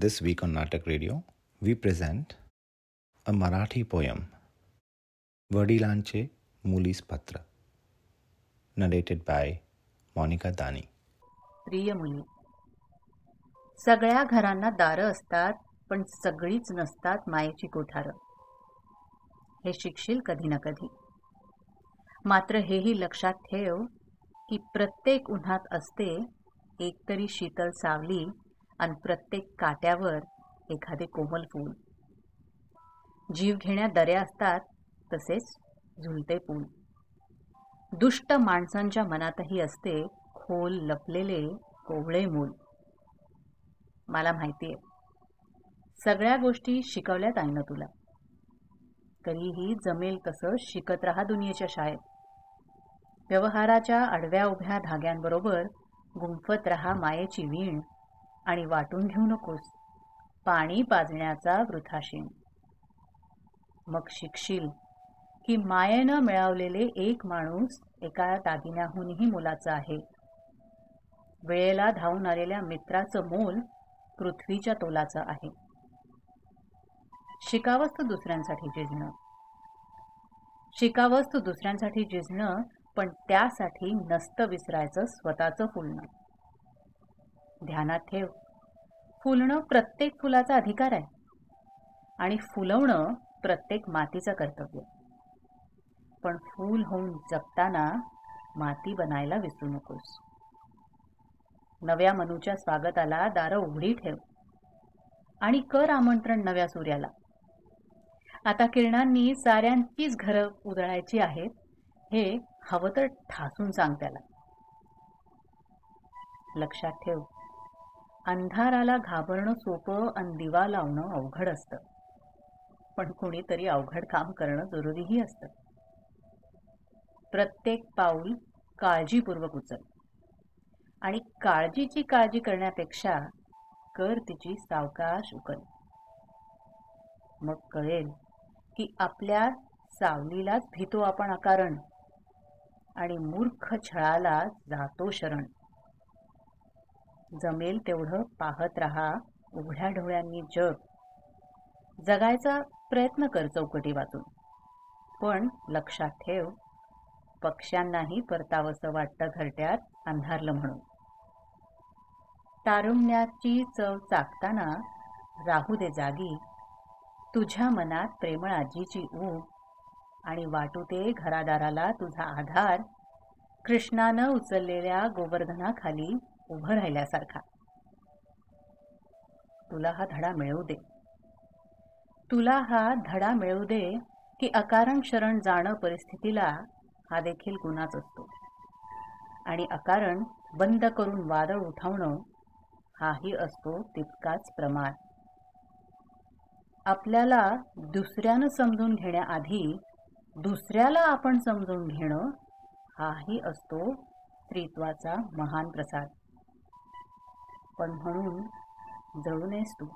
This week on Natak Radio, we present a Marathi poem, Vadilanche Mulis Patra, narrated by Monica Dani. प्रिय मुली सगळ्या घरांना दारं असतात पण सगळीच नसतात मायेची कोठारं हे शिकशील कधी ना कधी मात्र हेही लक्षात ठेव की प्रत्येक उन्हात असते एकतरी शीतल सावली आणि प्रत्येक काट्यावर एखादे कोमल फूल. जीव घेण्या दऱ्या असतात तसेच झुलते पूल दुष्ट माणसांच्या मनातही असते खोल लपलेले कोवळे मूल. मला माहिती आहे सगळ्या गोष्टी शिकवल्यात आहे ना तुला. तरीही जमेल तसं शिकत राहा दुनियेच्या शाळेत. व्यवहाराच्या आडव्या उभ्या धाग्यांबरोबर गुंफत रहा मायेची वीण आणि वाटून घेऊ नकोस. पाणी पाजण्याचा वृथाशीन. मग शिकशील की मायेनं मिळवलेले एक माणूस एका दागिन्याहूनही मुलाचा आहे. वेळेला धावून आलेल्या मित्राचं मोल पृथ्वीच्या तोलाचं आहे. शिकावस्त दुसऱ्यांसाठी झिजणं शिकावस्त दुसऱ्यांसाठी झिजणं पण त्यासाठी नसतं विसरायचं स्वतःचं फुलणं. ध्यानात ठेव. फुलणं प्रत्येक फुलाचा अधिकार आहे. आणि फुलवणं प्रत्येक मातीचं कर्तव्य. पण फूल होऊन जगताना माती बनायला विसरू नकोस. नव्या मनूच्या स्वागताला दारं उघडी ठेव. आणि कर आमंत्रण नव्या सूर्याला. आता किरणांनी साऱ्यांचीच घरं उजळायची आहेत हे हवं तर ठासून सांग त्याला. लक्षात ठेव. अंधाराला घाबरणं सोपं आणि दिवा लावणं अवघड असतं. पण कुणीतरी अवघड काम करणं जरुरीही असतं. प्रत्येक पाऊल काळजीपूर्वक उचल. आणि काळजीची काळजी करण्यापेक्षा कर तिची सावकाश उकल. मग कळेल की आपल्या सावलीलाच भीतो आपण अकारण आणि मूर्ख छळाला जातो शरण. जमेल तेवढं पाहत राहा. उघड्या डोळ्यांनी जग. जगायचा प्रयत्न कर चौकटी वाचून. पण लक्षात ठेव पक्ष्यांनाही परतावंसं वाटतं घरट्यात अंधारलं म्हणून. तारुण्याची चव चाकताना राहू दे जागी. तुझ्या मनात प्रेमळ आजीची ऊब आणि वाटू दे घरादाराला तुझा आधार. कृष्णानं उचललेल्या गोवर्धनाखाली उभं राहिल्यासारखा. तुला हा धडा मिळवू दे. तुला हा धडा मिळवू दे की अकारण शरण जाणं परिस्थितीला हा देखील गुन्हाच असतो. आणि अकारण बंद करून वादळ उठवणं हाही असतो तितकाच प्रमाण. आपल्याला दुसऱ्यानं समजून घेण्याआधी दुसऱ्याला आपण समजून घेणं हाही असतो स्त्रीत्वाचा महान प्रसाद. पण म्हणून जळू नयेस तू.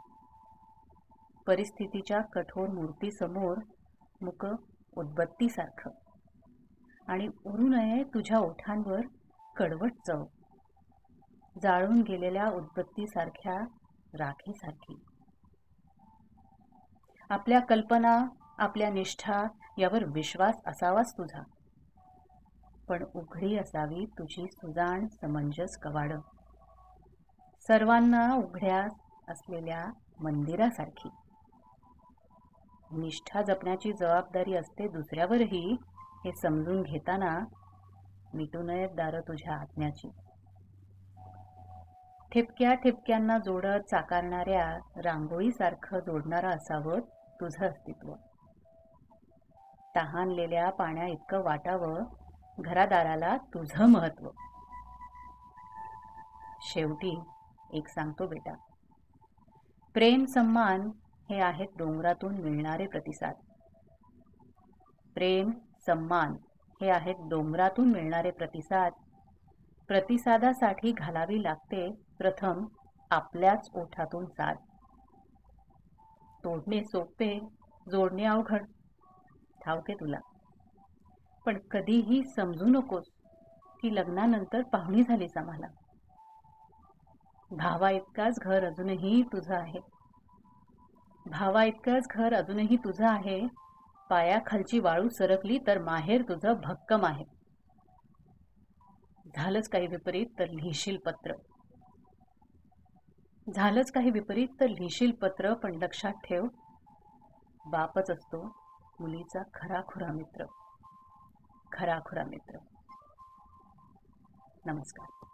परिस्थितीच्या कठोर मूर्तीसमोर मुक उद्बत्तीसारखं. आणि उरू नये तुझ्या ओठांवर कडवट चव. जाळून गेलेल्या उद्बत्तीसारख्या राखीसारखी. आपल्या कल्पना आपल्या निष्ठा यावर विश्वास असावाच तुझा. पण उघडी असावी तुझी सुजाण समंजस कवाडं. सर्वांना उघड्या असलेल्या मंदिरासारखी. निष्ठा जपण्याची जबाबदारी असते दुसऱ्यावरही हे समजून घेताना मिटू नयेत दारं तुझ्या आत्म्याची. ठिपक्या ठिपक्यांना जोडत साकारणाऱ्या रांगोळीसारखं जोडणारं असावं तुझं अस्तित्व. तहानलेल्या पाण्या इतकं वाटावं घरादाराला तुझं महत्त्व शेवटी एक सांगतो बेटा. प्रेम सम्मान हे आहेत डोंगरातून मिळणारे प्रतिसाद. प्रेम सम्मान हे आहेत डोंगरातून मिळणारे प्रतिसाद. प्रतिसादासाठी घालावी लागते प्रथम आपल्याच ओठातून साध तोडणे सोपे जोडणे अवघड. ठावते तुला. पण कधीही समजू नकोस की लग्नानंतर पाहुणी झालीस आम्हाला. भावा इतकाच घर अजूनही तुझं आहे. भावा इतकंच घर अजूनही तुझं आहे. पायाखालची वाळू सरकली तर माहेर तुझं भक्कम आहे. झालंच काही विपरीत तर लिहिशील पत्र. झालंच काही विपरीत तर लिहिशील पत्र पण लक्षात ठेव बापच असतो मुलीचा खरा खुरा मित्र. खरा खुरा मित्र. नमस्कार.